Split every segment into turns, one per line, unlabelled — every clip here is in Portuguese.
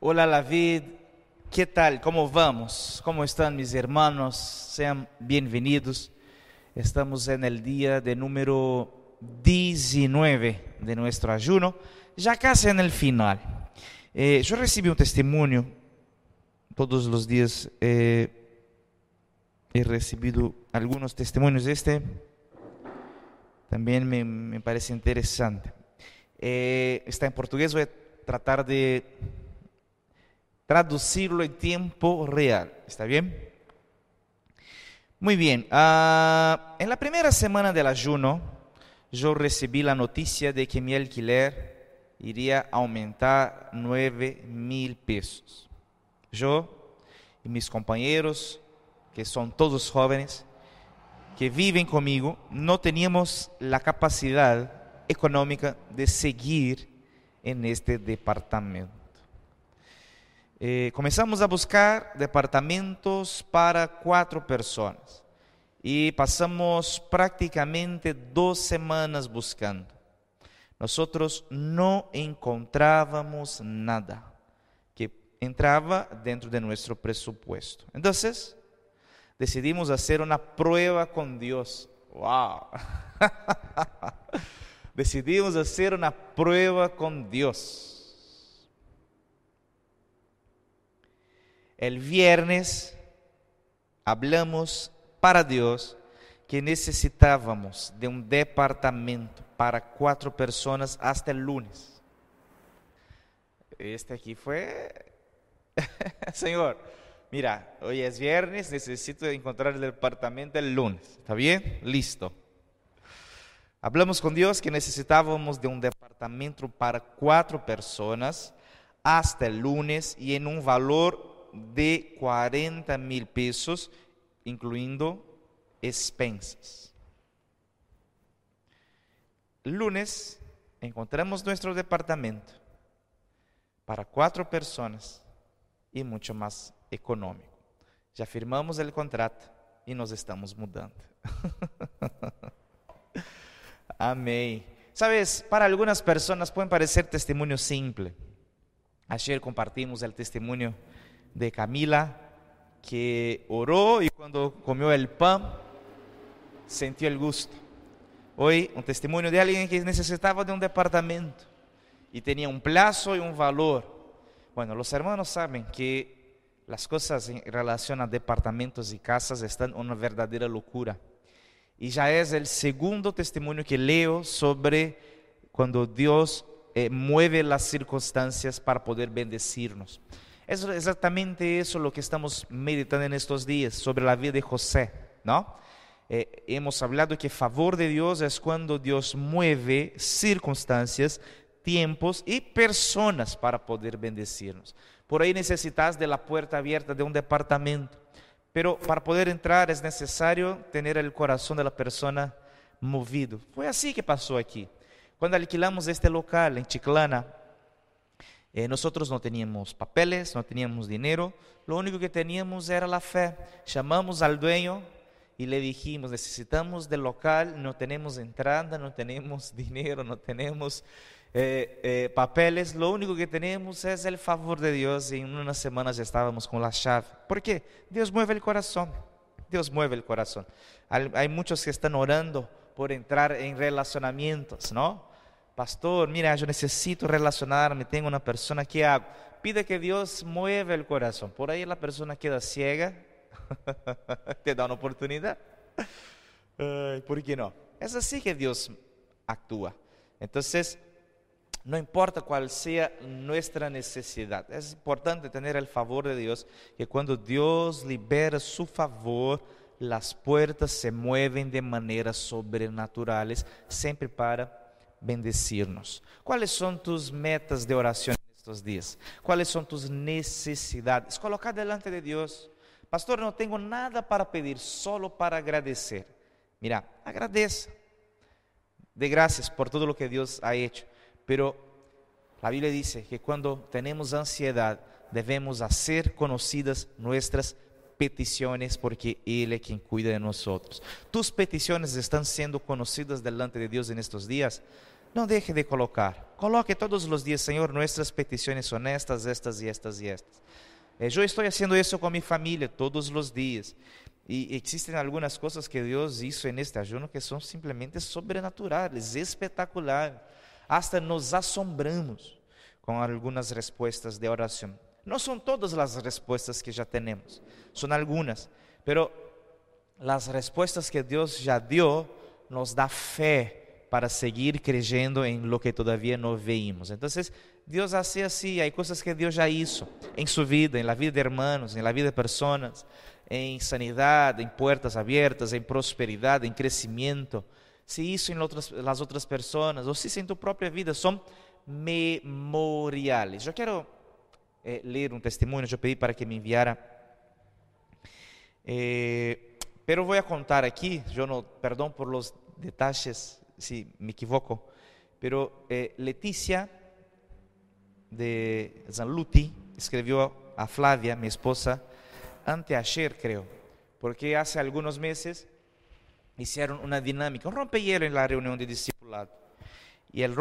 Hola David, ¿qué tal? ¿Cómo vamos? ¿Cómo están mis hermanos? Sean bienvenidos. Estamos en el día de número 19 de nuestro ayuno, ya casi en el final. Eh, yo recibí un testimonio todos los días. eh, he recibido algunos testimonios. Este también me, parece interesante. Eh, está en portugués, voy a tratar de traducirlo en tiempo real. ¿Está bien? Muy bien. ah, en la primera semana del ayuno, yo recibí la noticia de que mi alquiler iría a aumentar 9 mil pesos. Yo y mis compañeros, que son todos jóvenes, que viven conmigo, no teníamos la capacidad económica de seguir en este departamento. Eh, comenzamos a buscar departamentos para cuatro personas y pasamos prácticamente dos semanas buscando. Nosotros no encontrábamos nada que entraba dentro de nuestro presupuesto. Entonces, decidimos hacer una prueba con Dios. ¡Wow! decidimos hacer una prueba con Dios. El viernes hablamos para Dios que necesitábamos de un departamento para cuatro personas hasta el lunes. Este aquí fue, Señor, mira, hoy es viernes, necesito encontrar el departamento el lunes. ¿Está bien? Listo. Hablamos con Dios que necesitábamos de un departamento para cuatro personas hasta el lunes y en un valor de 40 mil pesos, incluyendo expensas. Lunes encontramos nuestro departamento para cuatro personas y mucho más económico. Ya firmamos el contrato y nos estamos mudando. Amém. Sabes, para algunas personas pueden parecer testimonio simple. Ayer compartimos el testimonio de Camila, que oró y cuando comió el pan, sintió el gusto. Hoy, un testimonio de alguien que necesitaba de un departamento y tenía un plazo y un valor. Bueno, los hermanos saben que las cosas en relación a departamentos y casas están una verdadera locura. Y ya es el segundo testimonio que leo sobre cuando Dios eh, mueve las circunstancias para poder bendecirnos. Es exactamente eso lo que estamos meditando en estos días sobre la vida de José, ¿no? Eh, hemos hablado que favor de Dios es cuando Dios mueve circunstancias, tiempos y personas para poder bendecirnos. Por ahí necesitas de la puerta abierta de un departamento, pero para poder entrar es necesario tener el corazón de la persona movido. Fue así que pasó aquí. Cuando alquilamos este local en Chiclana, eh, nosotros no teníamos papeles, no teníamos dinero, lo único que teníamos era la fe. Llamamos al dueño y le dijimos, necesitamos del local, no tenemos entrada, no tenemos dinero, no tenemos eh, eh, papeles, lo único que tenemos es el favor de Dios y en unas semanas ya estábamos con la llave. ¿Por qué? Dios mueve el corazón, Dios mueve el corazón. Hay, hay muchos que están orando por entrar en relacionamientos, ¿no? Pastor, mira, yo necesito relacionarme, tengo una persona que hago. Pide que Dios mueva el corazón. Por ahí la persona queda ciega, te da una oportunidad. ¿Por qué no? Es así que Dios actúa. Entonces, no importa cuál sea nuestra necesidad, es importante tener el favor de Dios, que cuando Dios libera su favor, las puertas se mueven de maneras sobrenaturales, siempre para bendecirnos. ¿Cuáles son tus metas de oración en estos días? ¿Cuáles tus necesidades? Colocar delante de Dios. Pastor, no tengo nada para pedir, solo para agradecer. Mira, agradece. De gracias por todo lo que Dios ha hecho. Pero la Biblia dice que cuando tenemos ansiedad, debemos hacer conocidas nuestras peticiones porque Él es quien cuida de nosotros. Tus peticiones están siendo conocidas delante de Dios en estos días. no deje de colocar. Coloque todos los días, Señor, nuestras peticiones son estas, estas y estas y estas. Eh, yo estoy haciendo eso con mi familia todos los días. Y existen algunas cosas que Dios hizo en este ayuno que son simplemente sobrenaturales, espectaculares. Hasta nos asombramos con algunas respuestas de oración. No son todas las respuestas que ya tenemos, son algunas, pero las respuestas que Dios ya dio nos da fe para seguir creyendo en lo que todavía no veíamos. Entonces, Dios hace así, hay cosas que Dios ya hizo en su vida, en la vida de hermanos, en la vida de personas, en sanidad, en puertas abiertas, en prosperidad, en crecimiento. Se hizo en otras, las otras personas, o si en tu propia vida, son memoriales. Yo quiero eh, leer un testimonio, yo pedí para que me enviara. Eh, pero voy a contar aquí, yo no, perdón por los detalles si me equivoco, pero eh, Leticia de Zanluti escribió a Flavia, mi esposa, anteayer creo, porque hace algunos meses hicieron una dinámica, un rompehielo en la reunión de discipulado. Y el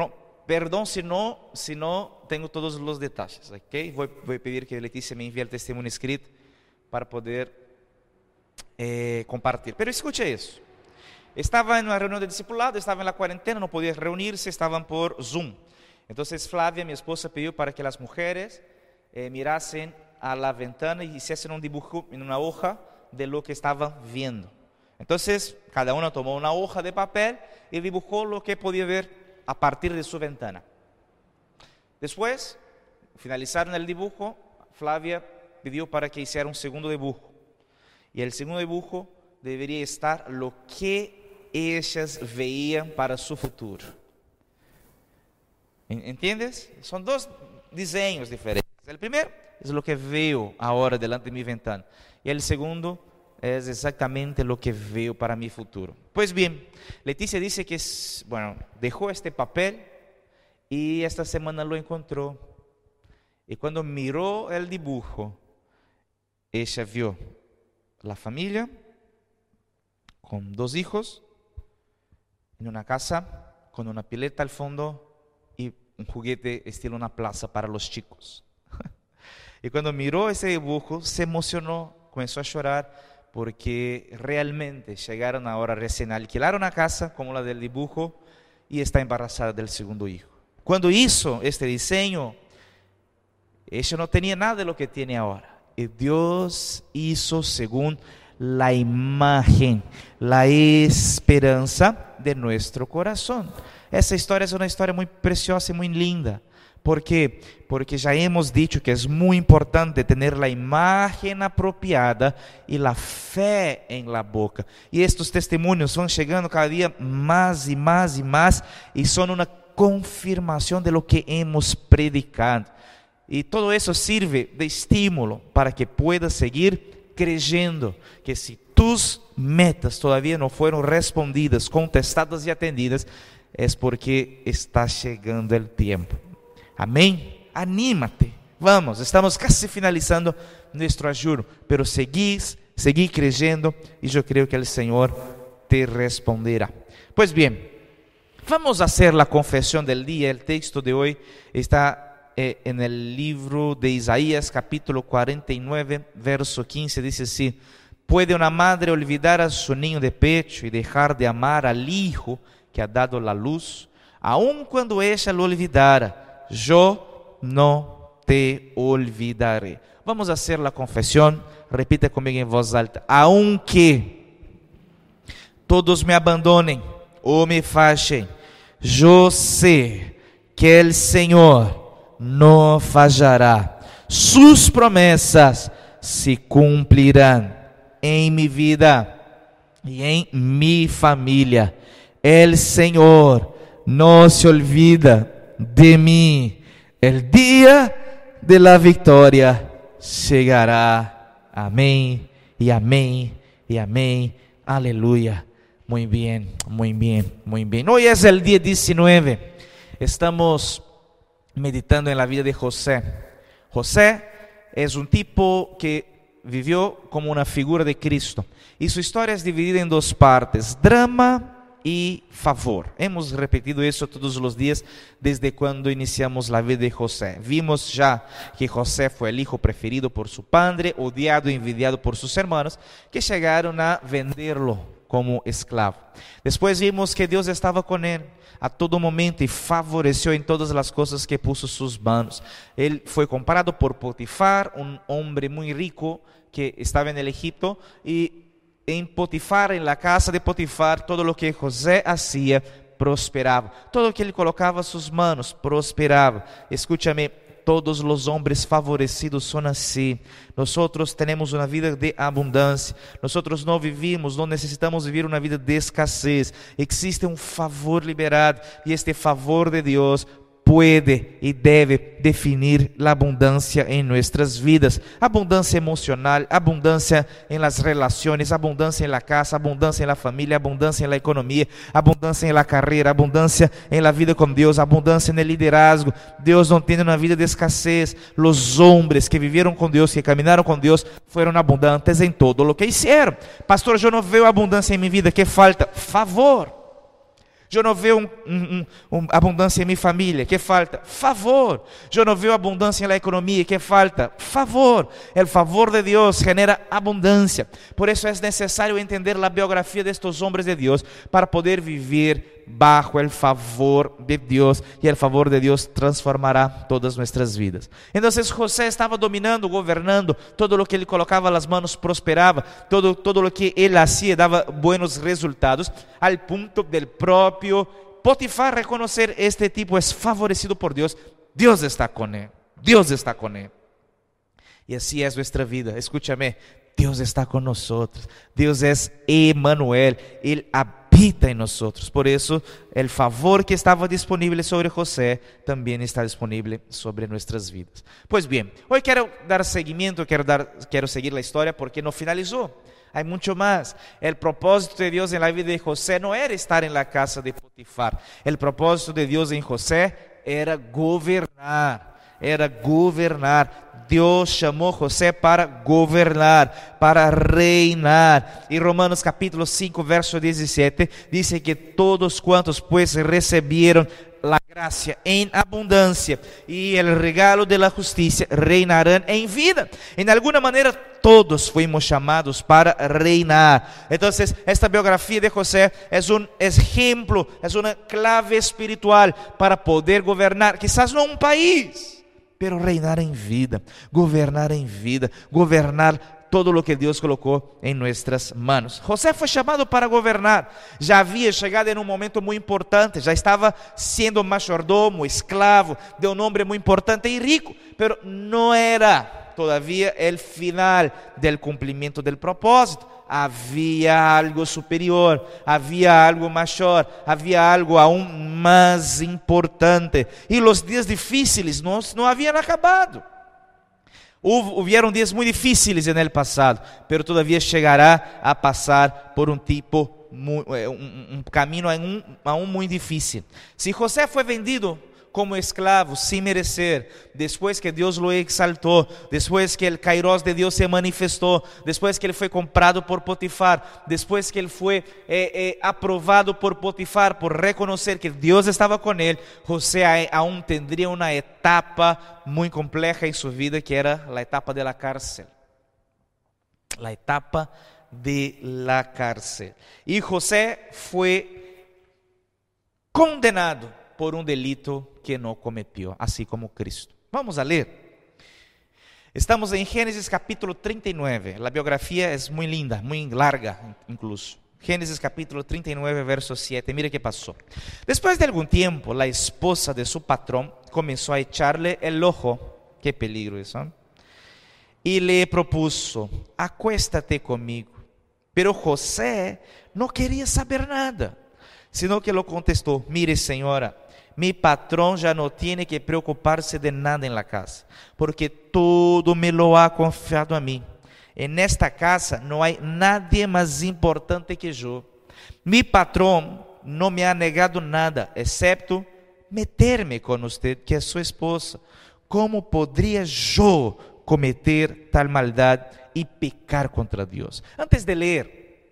perdón si no, si no tengo todos los detalles, ¿ok? Voy, a pedir que Leticia me envíe el testimonio escrito para poder eh, compartir. Pero escuche eso. Estaba en una reunión de discipulado, estaba en la cuarentena, no podía reunirse, estaban por Zoom. Entonces Flavia, mi esposa, pidió para que las mujeres eh, mirasen a la ventana y hiciesen un dibujo en una hoja de lo que estaban viendo. Entonces, cada una tomó una hoja de papel y dibujó lo que podía ver a partir de su ventana. Después, finalizaron el dibujo, Flavia pidió para que hiciera un segundo dibujo. Y el segundo dibujo debería estar lo que ellas veían para su futuro. ¿Entiendes? Son dos diseños diferentes. El primero es lo que veo ahora delante de mi ventana. Y el segundo es exactamente lo que veo para mi futuro. Pues bien, Leticia dice que, bueno, dejó este papel y esta semana lo encontró. Y cuando miró el dibujo, ella vio la familia con dos hijos en una casa con una pileta al fondo y un juguete estilo una plaza para los chicos. y cuando miró ese dibujo, se emocionó, comenzó a llorar porque realmente llegaron ahora recién a alquilar una casa como la del dibujo y está embarazada del segundo hijo. Cuando hizo este diseño, ella no tenía nada de lo que tiene ahora. Y Dios hizo según la imagen, la esperanza de nuestro corazón. Essa história é uma história muito preciosa e muito linda. ¿Por quê? Porque já hemos dicho que é muito importante ter a imagem apropriada e a fé em la boca. E estes testemunhos vão chegando cada dia mais e mais e mais e são uma confirmação de lo que hemos predicado. E todo isso serve de estímulo para que puedas seguir creyendo que se tus metas todavía não foram respondidas, contestadas e atendidas, es porque está llegando el tiempo. Amén. Anímate. Vamos, estamos casi finalizando nuestro ayuno, pero seguís, seguí creyendo y yo creo que el Señor te responderá. Pues bien, vamos a hacer la confesión del día. El texto de hoy está eh, en el libro de Isaías capítulo 49, verso 15. Dice así, ¿puede una madre olvidar a su niño de pecho y dejar de amar al hijo? que ha dado la luz, aun cuando ella lo olvidara, yo no te olvidaré. Vamos a hacer la confesión, repite conmigo en voz alta, aunque todos me abandonen o me fallen, yo sé que el Señor no fallará. Sus promesas se cumplirán en mi vida y en mi familia. El Señor no se olvida de mí. El día de la victoria llegará. Amén y amén y amén. Aleluya. Muy bien, muy bien, muy bien. Hoy es el día 19. Estamos meditando en la vida de José. José es un tipo que vivió como una figura de Cristo. Y su historia es dividida en dos partes. Drama y favor. Hemos repetido eso todos los días desde cuando iniciamos la vida de José. Vimos ya que José fue el hijo preferido por su padre, odiado y envidiado por sus hermanos, que llegaron a venderlo como esclavo. Después vimos que Dios estaba con él a todo momento y favoreció en todas las cosas que puso sus manos. Él fue comprado por Potifar, un hombre muy rico que estaba en el Egipto en Potifar, en la casa de Potifar, todo lo que José hacía prosperaba. Todo que él colocaba sus manos prosperaba. Escúchame, todos los hombres favorecidos son así. Nosotros tenemos una vida de abundancia. Nosotros no vivimos, no necesitamos vivir una vida de escasez. Existe un favor liberado y este favor de Dios puede y debe definir la abundancia en nuestras vidas. Abundancia emocional, abundancia en las relaciones, abundancia en la casa, abundancia en la familia, abundancia en la economía, abundancia en la carrera, abundancia en la vida con Dios, abundancia en el liderazgo. Dios no tiene una vida de escasez. Los hombres que vivieron con Dios, que caminaron con Dios, fueron abundantes en todo lo que hicieron. Pastor, yo no veo abundancia en mi vida. ¿Qué falta? Favor. Eu não vejo um, um, um, abundância em minha família, que falta? Favor. Eu não vejo abundância na economia, que falta? Favor. O favor de Deus genera abundância. Por isso é necessário entender a biografia destes homens de Deus para poder viver bajo el favor de Dios y el favor de Dios transformará todas nuestras vidas. Entonces José estaba dominando, gobernando, todo lo que él colocaba las manos prosperaba, todo, todo lo que él hacía daba buenos resultados, al punto del propio Potifar reconocer este tipo es favorecido por Dios, Dios está con él, Dios está con él. Y así es nuestra vida. Escúchame, Dios está con nosotros. Dios es Emmanuel. Habita en nosotros. Por eso, el favor que estaba disponible sobre José también está disponible sobre nuestras vidas. Pues bien, hoy quiero dar seguimiento, quiero, dar, quiero seguir la historia porque no finalizó. Hay mucho más. El propósito de Dios en la vida de José no era estar en la casa de Potifar. El propósito de Dios en José era gobernar. Era gobernar. Deus chamou José para governar, para reinar. E Romanos capítulo 5, verso 17, diz que todos quantos pues receberam la gracia en abundancia y el regalo de la reinarán en vida. En alguna manera todos fuimos chamados para reinar. Entonces, esta biografía de José es un ejemplo, es una clave espiritual para poder gobernar, quizás no un país pero reinar em vida, governar em vida, governar todo o que Deus colocou em nossas manos. José foi chamado para governar, já havia chegado em um momento muito importante, já estava sendo majordomo, escravo de um homem muito importante e rico, pero não era todavia o final do cumprimento do propósito havia algo superior, havia algo maior, havia algo aún mais importante. E os dias difíceis não, não haviam acabado. Houveram dias muito difíceis no passado, pero todavia chegará a passar por um tipo, eh, um, um caminho aún muito difícil. Se José foi vendido como esclavo sin merecer, después que Dios lo exaltó, después que el kairos de Dios se manifestó, después que él fue comprado por Potifar, después que él fue eh, eh, aprobado por Potifar por reconocer que Dios estaba con él, José aún tendría una etapa muy compleja en su vida que era la etapa de la cárcel. La etapa de la cárcel. Y José fue condenado por um delito que não cometeu, assim como Cristo. Vamos a ler. Estamos em Gênesis capítulo 39. A biografia é muito linda, muito larga, incluso. Gênesis capítulo 39, verso 7. Mire que passou. Depois de algum tempo, a esposa de seu patrão começou a echarle el ojo. Que peligro isso. E le propuso: Acuéstate comigo. Pero José não queria saber nada, sino que lo contestou: Mire, senhora mi patrón ya no tiene que preocuparse de nada en la casa, porque todo me lo ha confiado a mí. En esta casa no hay nadie más importante que yo. Mi patrón no me ha negado nada, excepto meterme con usted, que es su esposa. ¿Cómo podría yo cometer tal maldad y pecar contra Dios? Antes de leer,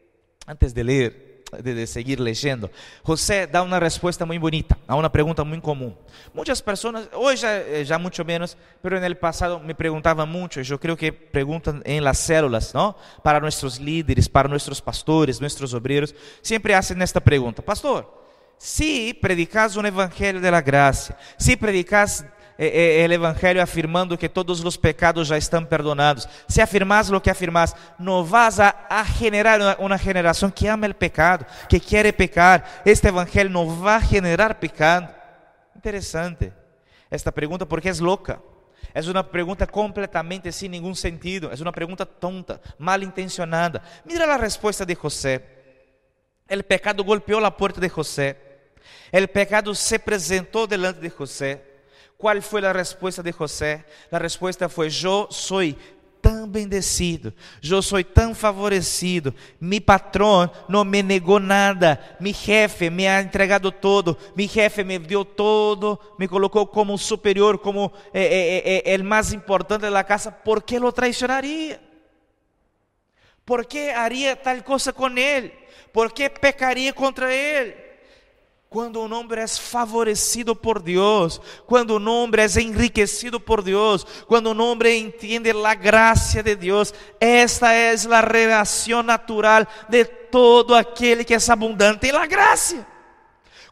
antes de leer, de, seguir leyendo, José da una respuesta muy bonita a una pregunta muy común. Muchas personas, hoy ya, eh, ya mucho menos, pero en el pasado me preguntaban mucho, yo creo que preguntan en las células, ¿no? Para nuestros líderes, para nuestros pastores, nuestros obreros, siempre hacen esta pregunta, pastor, si predicas un evangelio de la gracia, si predicas é, é, o Evangelho afirmando que todos os pecados já estão perdonados. Se afirmas o que afirmas, não vas a, a generar uma, uma geração que ama o pecado, que quer pecar. Este Evangelho não vai generar pecado. Interessante esta pergunta porque é louca. É uma pergunta completamente sem nenhum sentido. É uma pergunta tonta, mal intencionada. Mira a resposta de José. O pecado golpeou a porta de José. O pecado se apresentou delante de José. ¿Cuál fue la respuesta de José? La respuesta fue, yo soy tan bendecido, eu sou tão favorecido, mi patrão não me negou nada, mi jefe me ha entregado todo, mi jefe me deu todo, me colocou como superior, como eh, eh, eh, el mais importante da casa, ¿por que lo traicionaria? ¿Por que haria tal coisa com ele? ¿Por que pecaria contra ele? Quando um homem é favorecido por Deus, quando um homem é enriquecido por Deus, quando um homem entende a graça de Deus, esta é a relação natural de todo aquele que é abundante em la graça.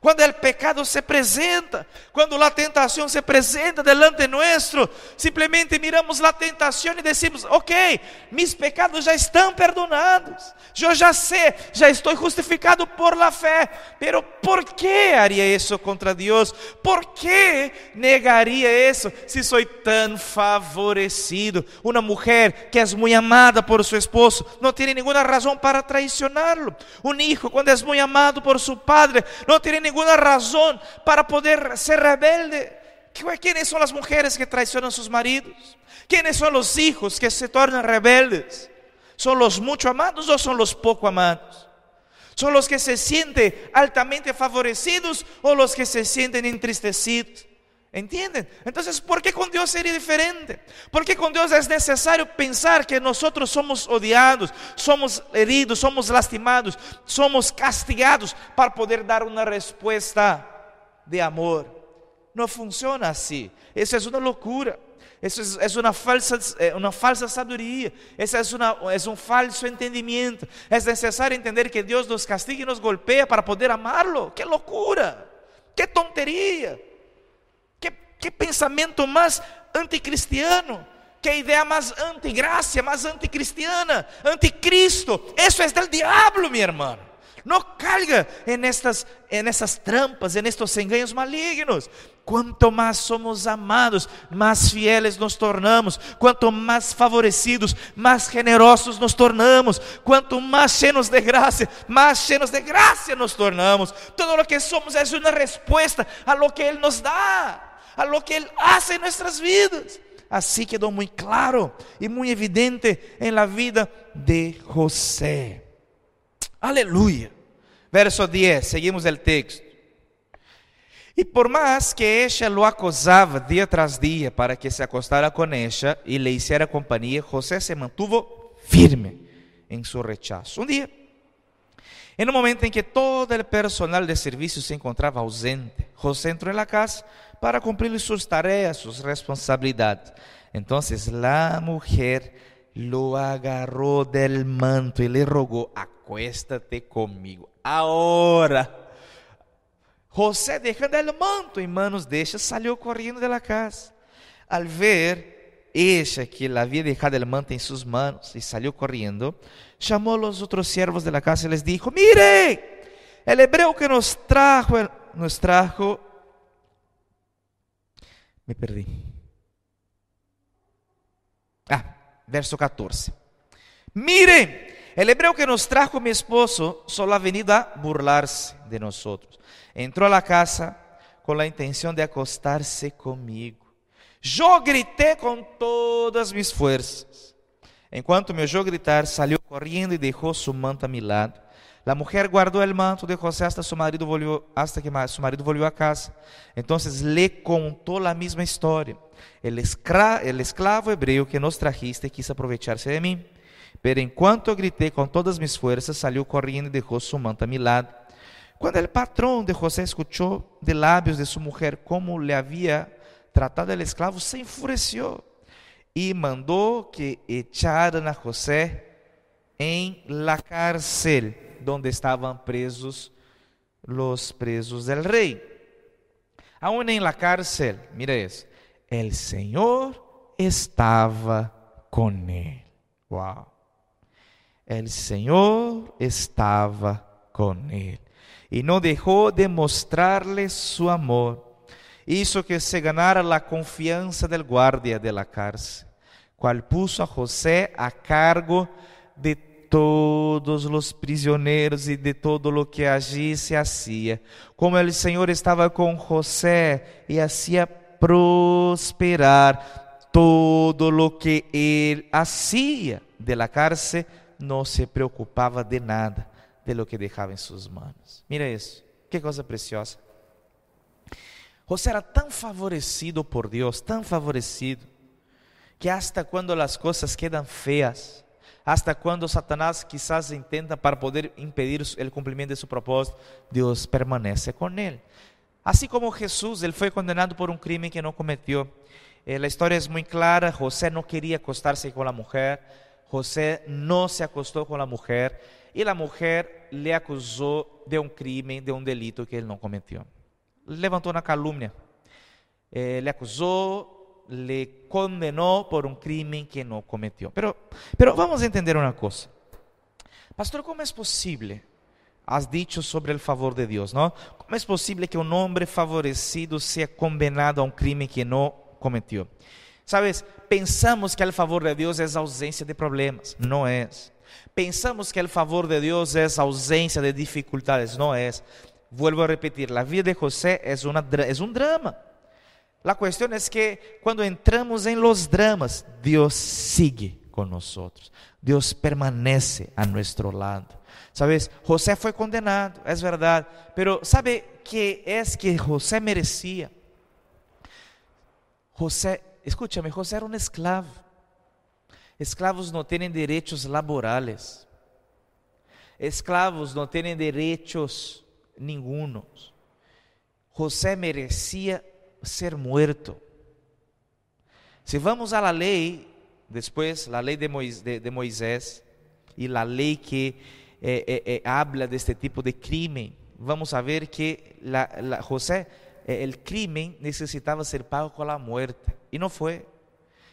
Quando o pecado se apresenta, quando a tentação se apresenta delante nosso, simplesmente miramos a tentação e decimos: Ok, mis pecados já estão perdonados, eu já sei, já estou justificado por la fé, pero ¿por que haria isso contra Deus? ¿Por que negaria isso se sou tão favorecido? Uma mulher que é muito amada por seu esposo não tem nenhuma razão para traicioná-lo. Um hijo, quando é muito amado por seu padre, não tem nenhuma ninguna razón para poder ser rebelde. ¿Quiénes son las mujeres que traicionan a sus maridos? ¿Quiénes son los hijos que se tornan rebeldes? ¿Son los mucho amados o son los poco amados? ¿Son los que se sienten altamente favorecidos o los que se sienten entristecidos? ¿Entienden? Entonces, ¿por qué con Dios sería diferente? ¿Por qué con Dios es necesario pensar que nosotros somos odiados, somos heridos, somos lastimados, somos castigados para poder dar una respuesta de amor? No funciona así. Eso es una locura. Eso es, es una, falsa, eh, una falsa sabiduría. Eso es, una, es un falso entendimiento. Es necesario entender que Dios nos castiga y nos golpea para poder amarlo. ¡Qué locura! ¡Qué tontería! Que pensamento mais anticristiano, que ideia mais antigracia, mais anticristiana, anticristo. Isso é del diabo, minha irmã. Não caiga en estas, en estas trampas, en estos engaños malignos. Quanto mais somos amados, mais fieles nos tornamos. Quanto mais favorecidos, mais generosos nos tornamos. Quanto mais cheios de graça, mais cheios de graça nos tornamos. Todo o que somos é uma resposta a lo que Ele nos dá a lo que Él hace en nuestras vidas. Así quedó muy claro y muy evidente en la vida de José. Aleluya. Verso 10, seguimos el texto. E por mais que ella lo acosava dia tras dia para que se acostara com ella e le hiciera companhia, José se mantuvo firme em seu rechazo. Um dia, em um momento em que todo o personal de serviço se encontrava ausente, José entrou na casa para cumplir sus tareas, sus responsabilidades. Entonces la mujer lo agarró del manto y le rogó, acuéstate conmigo. Ahora, José dejando el manto en manos de ella, salió corriendo de la casa. Al ver ella que la había dejado el manto en sus manos y salió corriendo, llamó a los otros siervos de la casa y les dijo, mire, el hebreo que nos trajo, nos trajo me perdi. Ah, verso 14. Mire, el hebreo que nos trajo mi esposo solo ha venido a burlarse de nosotros. Entró a la casa con la intención de acostarse conmigo. Yo grité con todas mis fuerzas. Enquanto me oyó gritar, salió corriendo y dejó su manto a mi lado. La mujer guardó el manto de José hasta, su marido volvió, hasta que su marido volvió a casa. Entonces le contó la misma historia. El, escra, el esclavo hebreo que nos trajiste quiso aprovecharse de mí. Pero enquanto gritei com todas mis fuerzas, salió corriendo y dejó su manto a mi lado. Cuando el patrón de José escuchó de labios de su mujer cómo le había tratado el esclavo, se enfureció y mandó que echaran a José en la cárcel donde estaban presos los presos del rey. Aún en la cárcel, mira eso, el Señor estaba con él. Wow. El Señor estaba con él y no dejó de mostrarle su amor. Hizo que se ganara la confianza del guardia de la cárcel, cual puso a José a cargo de todos los prisioneros y de todo lo que allí se hacía. Como el Señor estaba con José y hacía prosperar todo lo que él hacía de la cárcel, no se preocupaba de nada de lo que dejaba en sus manos. Mira eso, qué cosa preciosa. José era tan favorecido por Dios, tan favorecido, que hasta cuando las cosas quedan feas, hasta cuando Satanás quizás intenta para poder impedir el cumplimiento de su propósito, Dios permanece con él. Así como Jesús, él fue condenado por un crimen que no cometió. Eh, historia es muy clara, José no quería acostarse con la mujer, José no se acostó con la mujer y la mujer le acusó de un crimen, de un delito que él no cometió. Levantó una calumnia, eh, le acusó, le condenó por un crimen que no cometió. Pero, pero vamos a entender una cosa. Pastor, ¿cómo es posible? Has dicho sobre el favor de Dios, ¿no? ¿Cómo es posible que un hombre favorecido sea condenado a un crimen que no cometió? Sabes, pensamos que el favor de Dios es ausencia de problemas, no es. Pensamos que el favor de Dios es ausencia de dificultades, no es. Vuelvo a repetir, la vida de José es, una, es un drama. La cuestión es que cuando entramos en los dramas, Dios sigue con nosotros. Dios permanece a nuestro lado. Sabes, José fue condenado, es verdad, pero ¿sabe qué es que José merecía? José escúchame, José era un esclavo. Esclavos no tienen derechos laborales. Esclavos no tienen derechos ningunos. José merecía ser muerto. Si vamos a la ley, después la ley de, Moisés, y la ley que eh, eh, eh, habla de este tipo de crimen, vamos a ver que la, José, el crimen necesitaba ser pago con la muerte. Y no fue.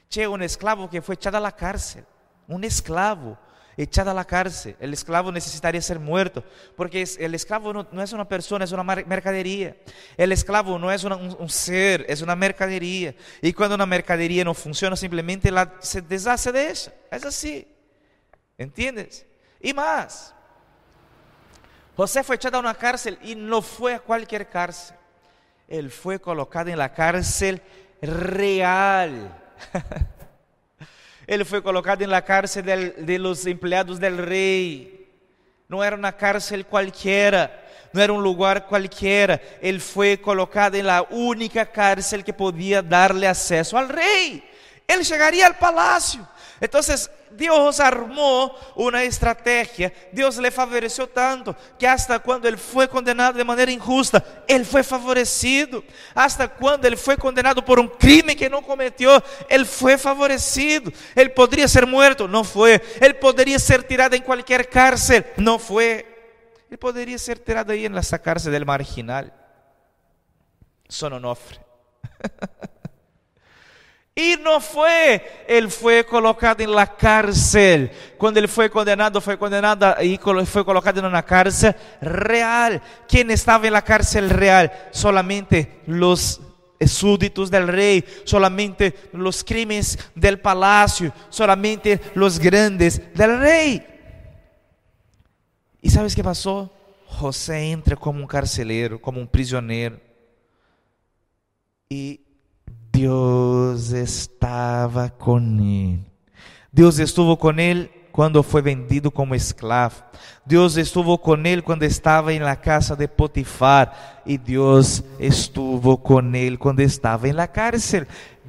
Che, un esclavo que fue echado a la cárcel. Un esclavo echado a la cárcel. El esclavo necesitaría ser muerto. Porque el esclavo no, es una persona, es una mercadería. El esclavo no es un, ser, es una mercadería. Y cuando una mercadería no funciona, simplemente la, se deshace de ella. Es así. ¿Entiendes? Y más. José fue echado a una cárcel y no fue a cualquier cárcel. Él fue colocado en la cárcel real. Él fue colocado en la cárcel de los empleados del rey. No era una cárcel cualquiera, no era un lugar cualquiera. Él fue colocado en la única cárcel que podía darle acceso al rey. Él llegaría al palacio. Entonces, Dios armó una estrategia, Dios le favoreció tanto que hasta cuando él fue condenado de manera injusta, él fue favorecido. Hasta cuando él fue condenado por un crimen que no cometió, él fue favorecido. Él podría ser muerto, no fue. Él podría ser tirado en cualquier cárcel, no fue. Él podría ser tirado ahí en la cárcel del marginal. Sononofre. Y no fue, él fue colocado en la cárcel. Cuando él fue condenado, fue condenado y fue colocado en una cárcel real. ¿Quién estaba en la cárcel real? Solamente los súbditos del rey, solamente los crímenes del palacio, solamente los grandes del rey. ¿Y sabes qué pasó? José entra como un carcelero, como un prisionero. Y Dios estaba con él. Dios estuvo con él cuando fue vendido como esclavo. Dios estuvo con él cuando estaba en la casa de Potifar. Y Dios estuvo con él cuando estaba en la cárcel.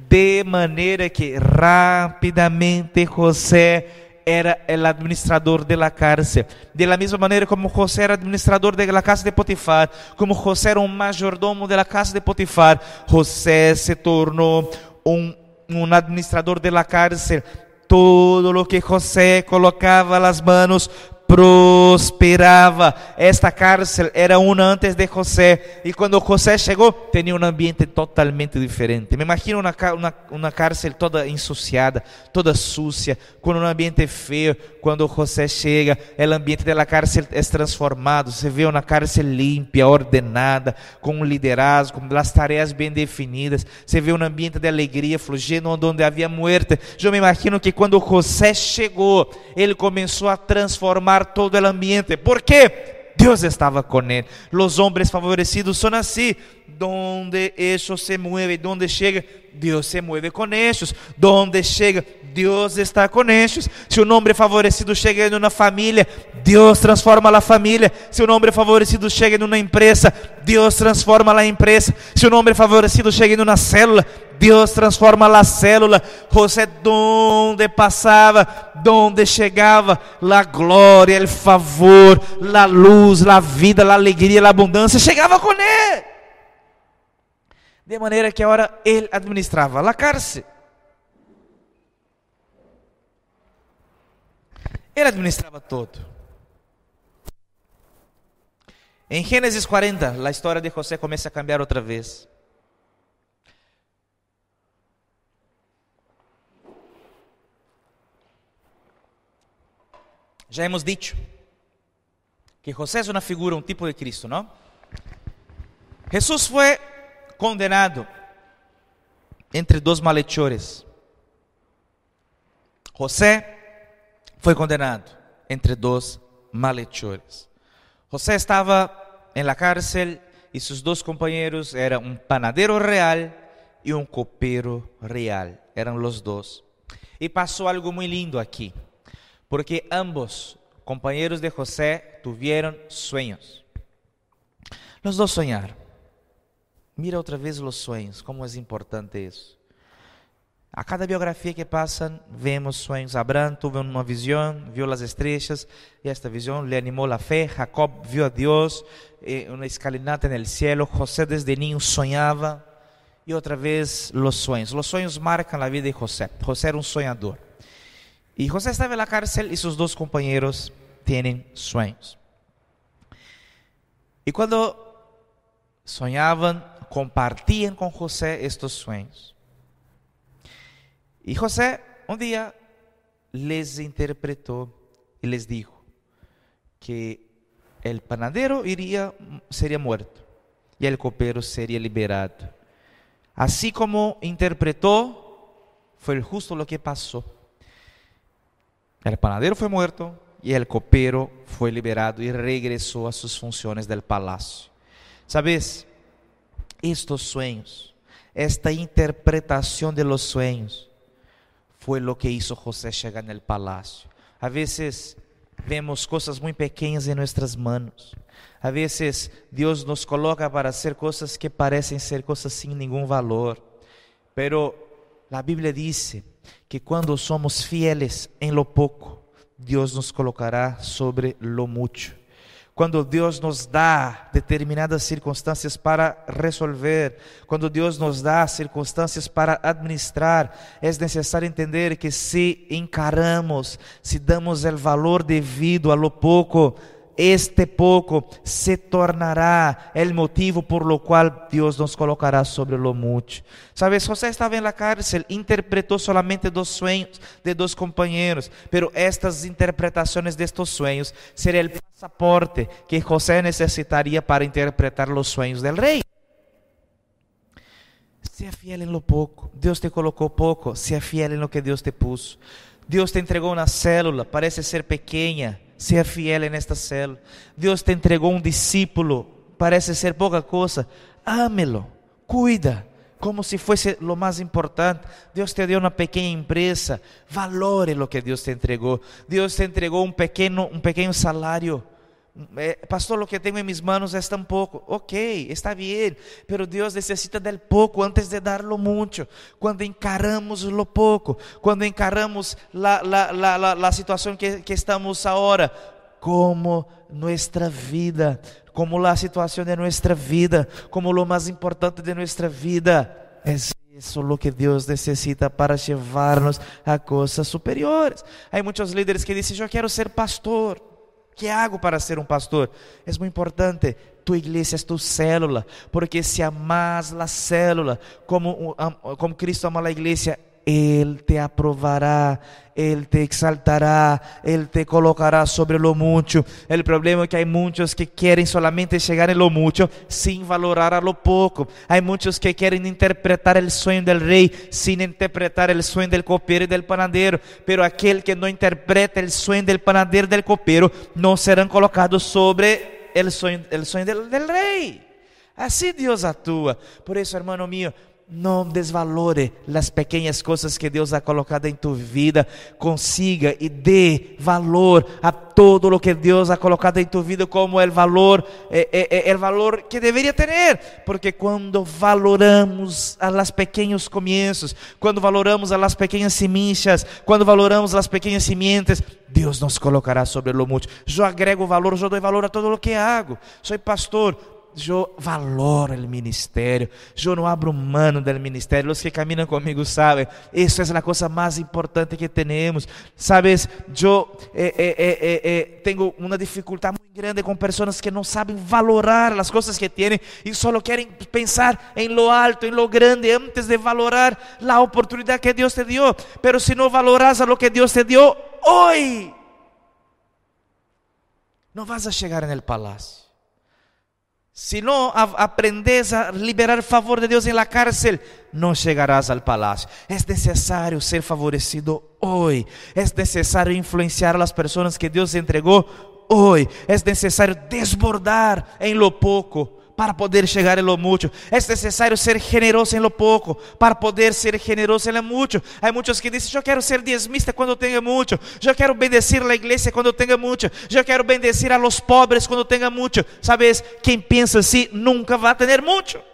De manera que rápidamente José era el administrador de la cárcel. De la misma manera como José era administrador de la casa de Potifar, como José era un mayordomo de la casa de Potifar, José se tornó un, un administrador de la cárcel. Todo lo que José colocaba las manos prosperava. Esta cárcel era uma antes de José. E quando José chegou, tinha um ambiente totalmente diferente. Me imagino uma, uma, uma cárcel toda ensuciada, toda sucia, com um ambiente feio. Quando José chega, o ambiente da cárcel é transformado. Você vê uma cárcel limpa, ordenada, com um liderazgo, com as tarefas bem definidas. Você vê um ambiente de alegria fluindo onde havia muerte. Eu me imagino que quando José chegou, ele começou a transformar todo el ambiente. ¿Por qué? Dios estaba con él. Los hombres favorecidos son así. Donde ellos se mueve, donde llega, Dios se mueve con ellos. Donde llega, Dios está con ellos. Se um homem favorecido chega em uma família, Deus transforma a família. Se um homem favorecido chega em uma empresa, Deus transforma a empresa. Se um homem favorecido chega em uma célula, Deus transforma a célula. José, donde passava, donde chegava, la glória, o favor, la luz, la vida, la alegria, la abundância, chegava com ele. De maneira que agora ele administrava a cárcel. Ele administrava todo. Em Gênesis 40, a história de José começa a cambiar outra vez. Já hemos dicho que José es una figura, un tipo de Cristo, ¿no? Jesús fue condenado entre dos malhechores. José foi condenado entre dos malhechores. José estava em la cárcel e seus dois companheiros eram um panadero real e um copeiro real. Eram os dois. E passou algo muito lindo aqui porque ambos compañeros de José tuvieron sueños. Los dos soñaron. Mira outra vez os sonhos, como é importante isso. A cada biografia que passam, vemos sonhos. Abraão teve uma visão, viu as estrelas, e esta visão lhe animou a fé. Jacob viu a Deus, uma escalinata no céu. José desde niño sonhava. E outra vez, os sonhos. Os sonhos marcam a vida de José. José era um sonhador. Y José estaba en la cárcel y sus dos compañeros tienen sueños. Y cuando soñaban, compartían con José estos sueños. Y José un día les interpretó y les dijo que el panadero sería muerto y el copero sería liberado. Así como interpretó, fue justo lo que pasó. El panadero foi morto e el copero foi liberado e regressou a suas funções del palacio. Sabes, estos sueños, esta interpretação de los sueños, foi lo que hizo José chegar no palacio. A vezes vemos coisas muito pequenas em nossas manos. A vezes Deus nos coloca para hacer coisas que parecem ser coisas sem nenhum valor. Pero a Bíblia diz que quando somos fieles em lo pouco, Deus nos colocará sobre lo mucho. Quando Deus nos dá determinadas circunstâncias para resolver, quando Deus nos dá circunstâncias para administrar, é necessário entender que se encaramos, se damos o valor devido a lo pouco, este pouco se tornará o motivo por lo qual Deus nos colocará sobre lo mucho. Sabes, José estava em la cárcel, interpretou solamente dos sueños de dos companheiros, pero estas interpretações de estos sueños seria o passaporte que José necessitaria para interpretar los sueños del rei. Sea fiel en lo pouco. Deus te colocou pouco. Sea fiel en lo que Deus te puso. Deus te entregou uma célula, parece ser pequena Seja fiel en esta célula. Deus te entregou um discípulo, parece ser pouca coisa. Ámelo, cuida, como se fosse lo mais importante. Deus te deu uma pequena empresa, valore lo que Deus te entregou. Deus te entregou um pequeno, um pequeno salário. Eh, pastor, lo que tengo en mis manos es tan poco. Ok, está bien, pero Dios necesita del poco antes de darlo mucho. Cuando encaramos lo poco, cuando encaramos la, la, la, la situación que, que estamos ahora, como nuestra vida, como la situación de nuestra vida, como lo más importante de nuestra vida, es eso lo que Dios necesita para llevarnos a cosas superiores. Hay muchos líderes que dicen, yo quiero ser pastor. ¿Qué hago para ser un pastor? Es muy importante. Tu iglesia es tu célula, porque si amas la célula como, como Cristo ama la iglesia, Él te aprovará, Él te exaltará, Él te colocará sobre lo mucho. El problema es que hay muchos que quieren solamente llegar en lo mucho sin valorar a lo poco. Hay muchos que quieren interpretar el sueño del rey sin interpretar el sueño del copero y del panadero. Pero aquel que no interpreta el sueño del panadero y del copero no serán colocados sobre el sueño, el sueño del, del rey. Así Dios actúa. Por eso, hermano mío, não desvalore as pequenas coisas que Deus ha colocado em tu vida. Consiga e dê valor a todo o que Deus ha colocado em tu vida como o valor, é, é, é, o valor que deveria ter. Porque quando valoramos as pequenos começos, quando valoramos as pequenas semillas, quando valoramos as pequenas sementes, Deus nos colocará sobre lo muito. Eu agrego valor, eu dou valor a todo o que hago. Sou pastor, eu valoro o ministério, eu não abro mano do ministério. Os que caminham comigo sabem, isso é a coisa mais importante que temos. Sabes, eu eh, eh, eh, eh, dificuldade muito grande com pessoas que não sabem valorar as coisas que têm e só querem pensar em lo alto, em lo grande, antes de valorar a oportunidade que Deus te deu. Pero se não valoras a lo que Deus te deu hoje, não vas a chegar no palácio. Si no aprendes a liberar favor de Dios en la cárcel, no llegarás al palacio. Es necesario ser favorecido hoy. Es necesario influenciar a las personas que Dios entregó hoy. Es necesario desbordar en lo poco para poder chegar em lo mucho. É necessário ser generoso em lo pouco para poder ser generoso em lo mucho. Há muitos que dizem: Eu quero ser diezmista quando tenha muito. Eu quero bendecir a igreja quando tenha muito. Eu quero bendecir a los pobres quando tenha muito. Sabes, quem pensa assim nunca vai ter muito.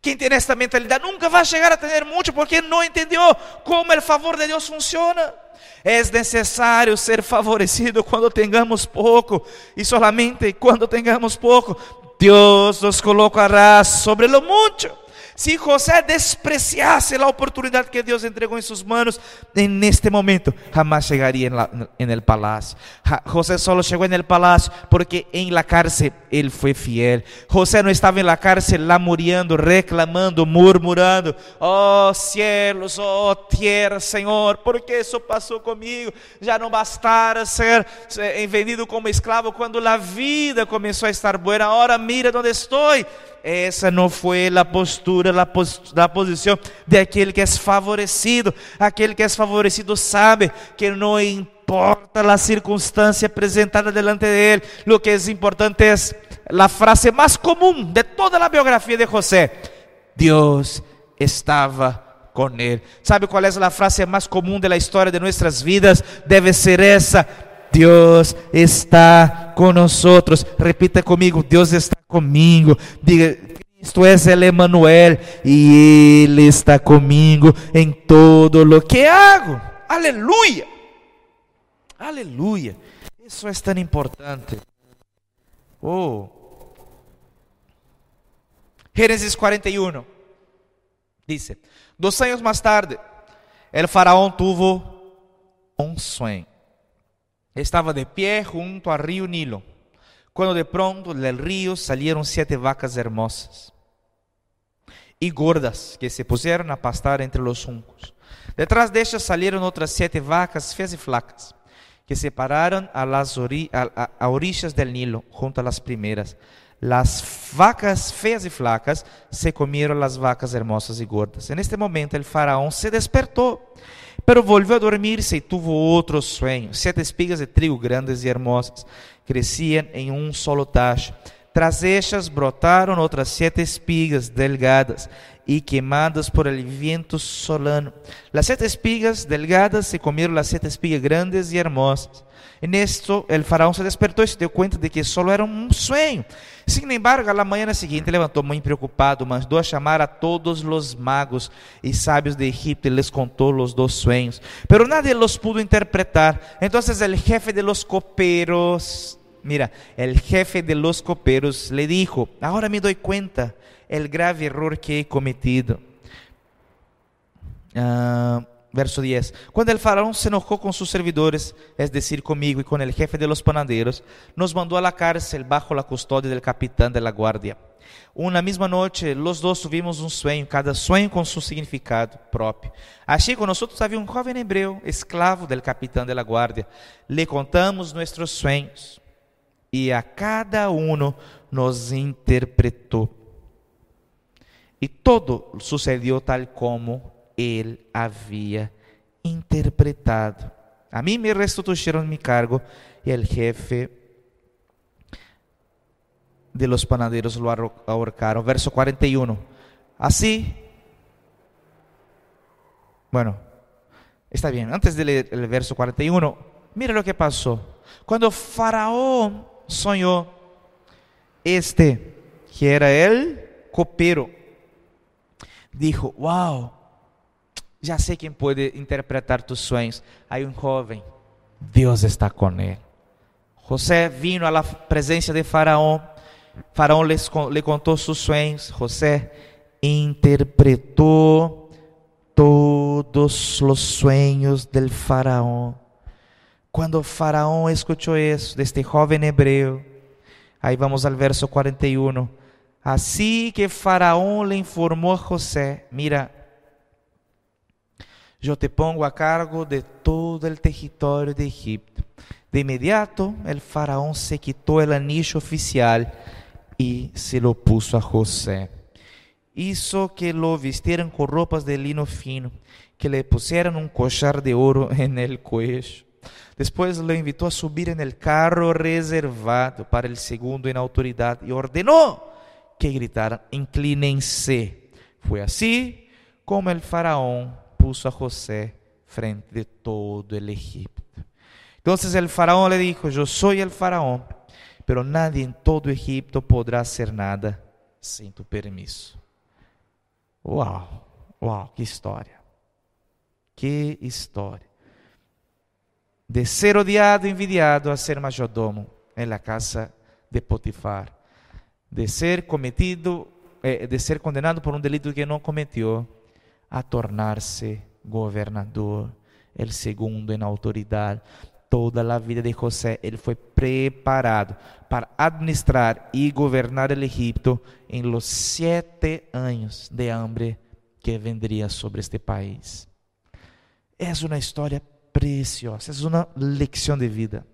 Quem tem esta mentalidade nunca vai chegar a ter muito porque não entendeu como o favor de Deus funciona. É necessário ser favorecido quando tengamos pouco, e solamente quando tengamos pouco, Deus nos colocará sobre lo mucho. Si José despreciase la oportunidad que Dios entregó en sus manos, en este momento en, la, en, el palacio. José solo llegó en el palacio porque en la cárcel él fue fiel. José no estaba en la cárcel lamuriando, reclamando, murmurando. Oh cielos, oh tierra, ¿por qué eso pasó conmigo? Ya no bastara ser vendido como esclavo cuando la vida comenzó a estar buena. Ahora mira dónde estoy. Essa não foi a postura, a posição de aquele que é favorecido. Aquele que é favorecido sabe que não importa a circunstância apresentada delante de ele. Lo que é importante é a frase mais comum de toda a biografia de José: Deus estava com ele. ¿Sabe qual é a frase mais comum da história de nossas vidas? Deve ser essa: Deus está conosco. Repita comigo: Deus está comigo. Diga, é el Emanuel e Ele está comigo em todo lo que hago. Aleluia. Aleluia. Isso é tão importante. Oh. Gênesis 41. Dice, dos anos mais tarde, el faraón tuvo um sonho. Estava de pé junto ao rio Nilo cuando de pronto del río salieron siete vacas hermosas y gordas que se pusieron a pastar entre los juncos. Detrás de ellas salieron otras siete vacas feas y flacas que se pararon a a, a orillas del Nilo junto a las primeras. Las vacas feas y flacas se comieron las vacas hermosas y gordas. En este momento el faraón se despertó, pero volvió a dormirse y tuvo otro sueño. Siete espigas de trigo grandes y hermosas cresciam em um solo tacho. Tras estas brotaram outras sete espigas delgadas y quemadas por el viento solano. Las siete espigas delgadas se comieron las siete espigas grandes y hermosas. En esto el faraón se despertó y se dio cuenta de que solo era un sueño. Sin embargo, a la mañana siguiente levantou muito preocupado, mandou a chamar a todos os magos e sábios de Egipto e les contou os dois sonhos. Pero nadie los pudo interpretar. Entonces el jefe de los coperos, mira, el jefe de los coperos le dijo, ahora me doy cuenta el grave error que he cometido. Ah, verso 10. Quando el faraón se enojó con sus servidores, es decir, conmigo y con el jefe de los panaderos, nos mandó a la cárcel bajo la custodia del capitán de la guardia. Una misma noche, los dos tuvimos un sueño, cada sueño con su significado propio. Allí con nosotros había un joven hebreo, esclavo del capitán de la guardia. Le contamos nuestros sueños y a cada uno nos interpretó. Y todo sucedió tal como él había interpretado. A mí me restituyeron mi cargo y el jefe de los panaderos lo ahorcaron. Verso 41. Así, bueno, está bien, antes de leer el verso 41, mira lo que pasó. Cuando Faraón soñó, este, que era el copero, dijo, wow, já sei quem pode interpretar tus sonhos. Aí um jovem, Deus está com ele. José vino à presença de Faraó. Faraó le contou seus sonhos. José interpretou todos os sonhos del Faraó. Quando Faraó escutou isso deste jovem hebreu, aí vamos ao verso 41. Assim que Faraó le informou a José: Mira, yo te pongo a cargo de todo el territorio de Egipto. De inmediato, el faraón se quitó el anillo oficial y se lo puso a José. Hizo que lo vistieran con ropas de lino fino, que le pusieran un collar de oro en el cuello. Después lo invitó a subir en el carro reservado para el segundo en autoridad y ordenó que gritaran, inclínense. Fue así como el faraón puso a José frente de todo el Egipto. Entonces el faraón le dijo, yo soy el faraón, pero nadie en todo Egipto podrá hacer nada sin tu permiso. Wow, wow, qué historia. Qué historia. De ser odiado, envidiado, a ser mayordomo en la casa de Potifar. De ser cometido, eh, de ser condenado por un delito que no cometió, a tornar-se governador, el segundo em autoridade. Toda a vida de José, ele foi preparado para administrar e governar o Egipto em los sete anos de hambre que vendria sobre este país. É uma história preciosa, é uma lecção de vida.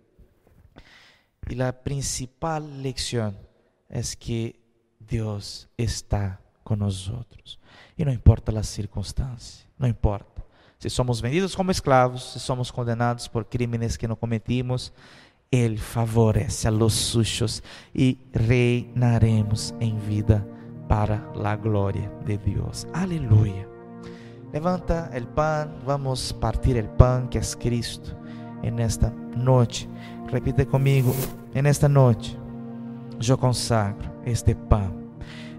E a principal lecção é que Deus está com nós outros. E não importa a circunstância, não importa. Se somos vendidos como escravos, se somos condenados por crímenes que não cometimos, Ele favorece a los suyos e reinaremos em vida para a glória de Deus. Aleluia. Levanta o pão, vamos partir o pão que é Cristo en esta noite. Repite comigo, en esta noite, eu consagro este pão.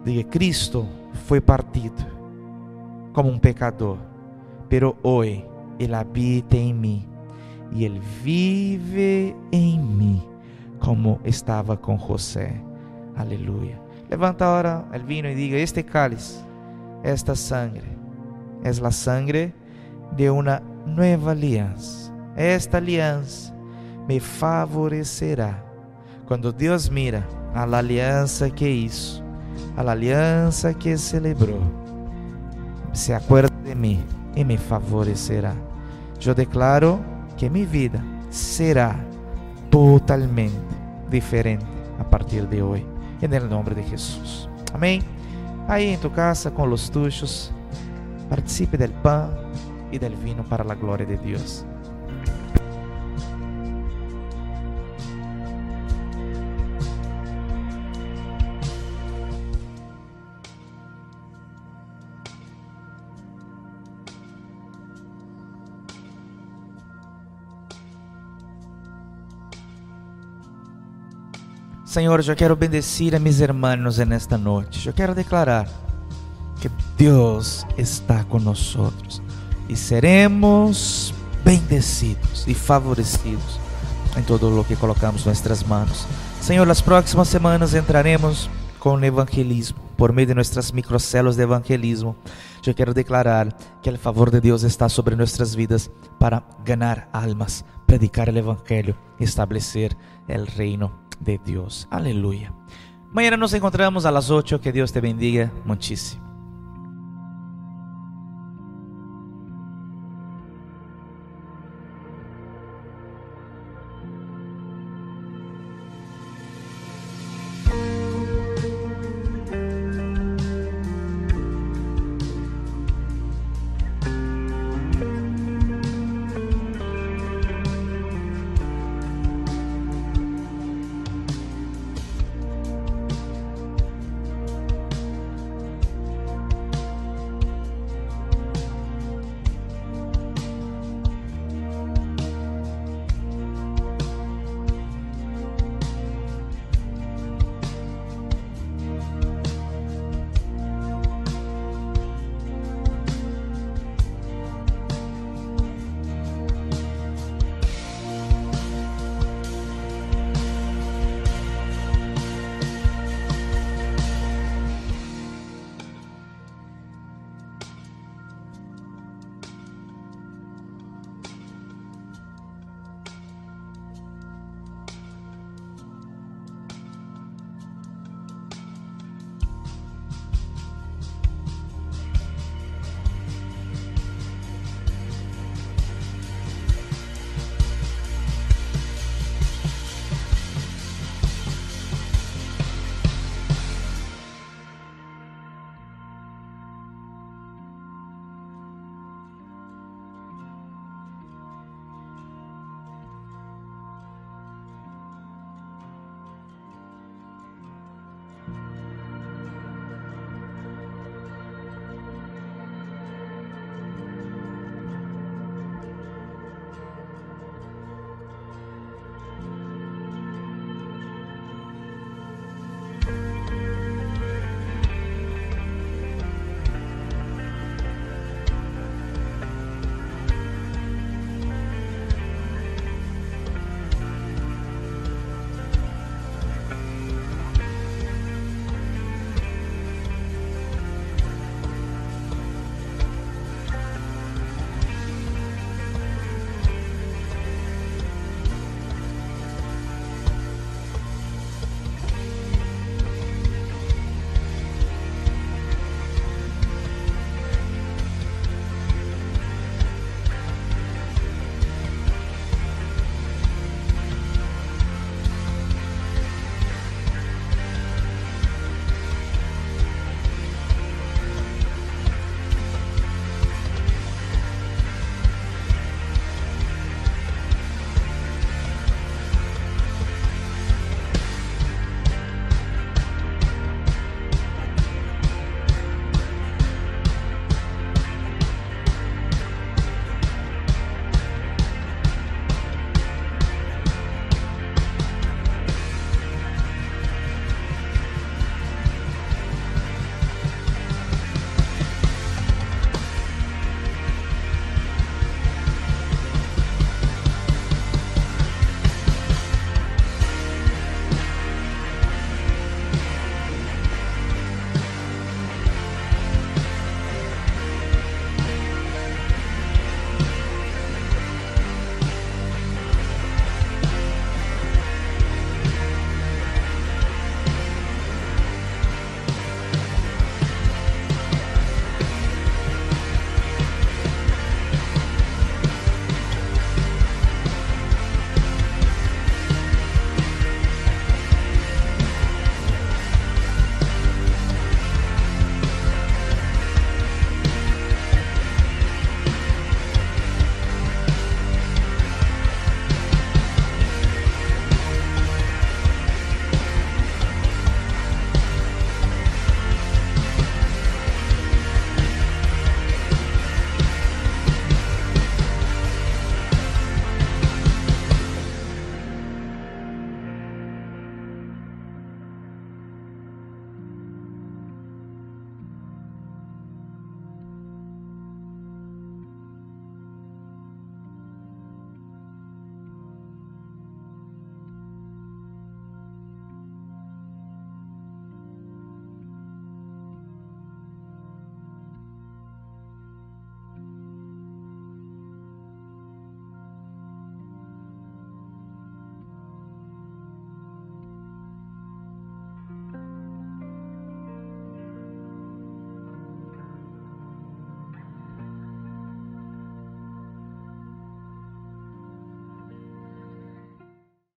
Diga, Cristo foi partido como um pecador, pero hoy Ele habita em mim e Ele vive em mim, como estava com José. Aleluia. Levanta ahora el vino e diga: Este cáliz, esta sangre, es la sangre de una nueva alianza. Esta aliança me favorecerá. Quando Deus mira a aliança que hizo, a la que celebrou se acuerda de mim e me favorecerá. Eu declaro que minha vida será totalmente diferente a partir de hoje, em nome de Jesus. Amém? Aí em tu casa, com os tuyos, participe del pão e del vino para a glória de Deus. Senhor, eu quero bendecir a mis hermanos en esta noite. Eu quero declarar que Deus está conosco e seremos bendecidos e favorecidos em todo o que colocamos nossas mãos. Senhor, nas próximas semanas entraremos com o evangelismo, por meio de nossas microcelas de evangelismo. Eu quero declarar que o favor de Deus está sobre nossas vidas para ganhar almas, predicar o evangelho, estabelecer o reino de Deus. Aleluia. Mañana nos encontramos a las 8. Que Deus te bendiga muchísimo.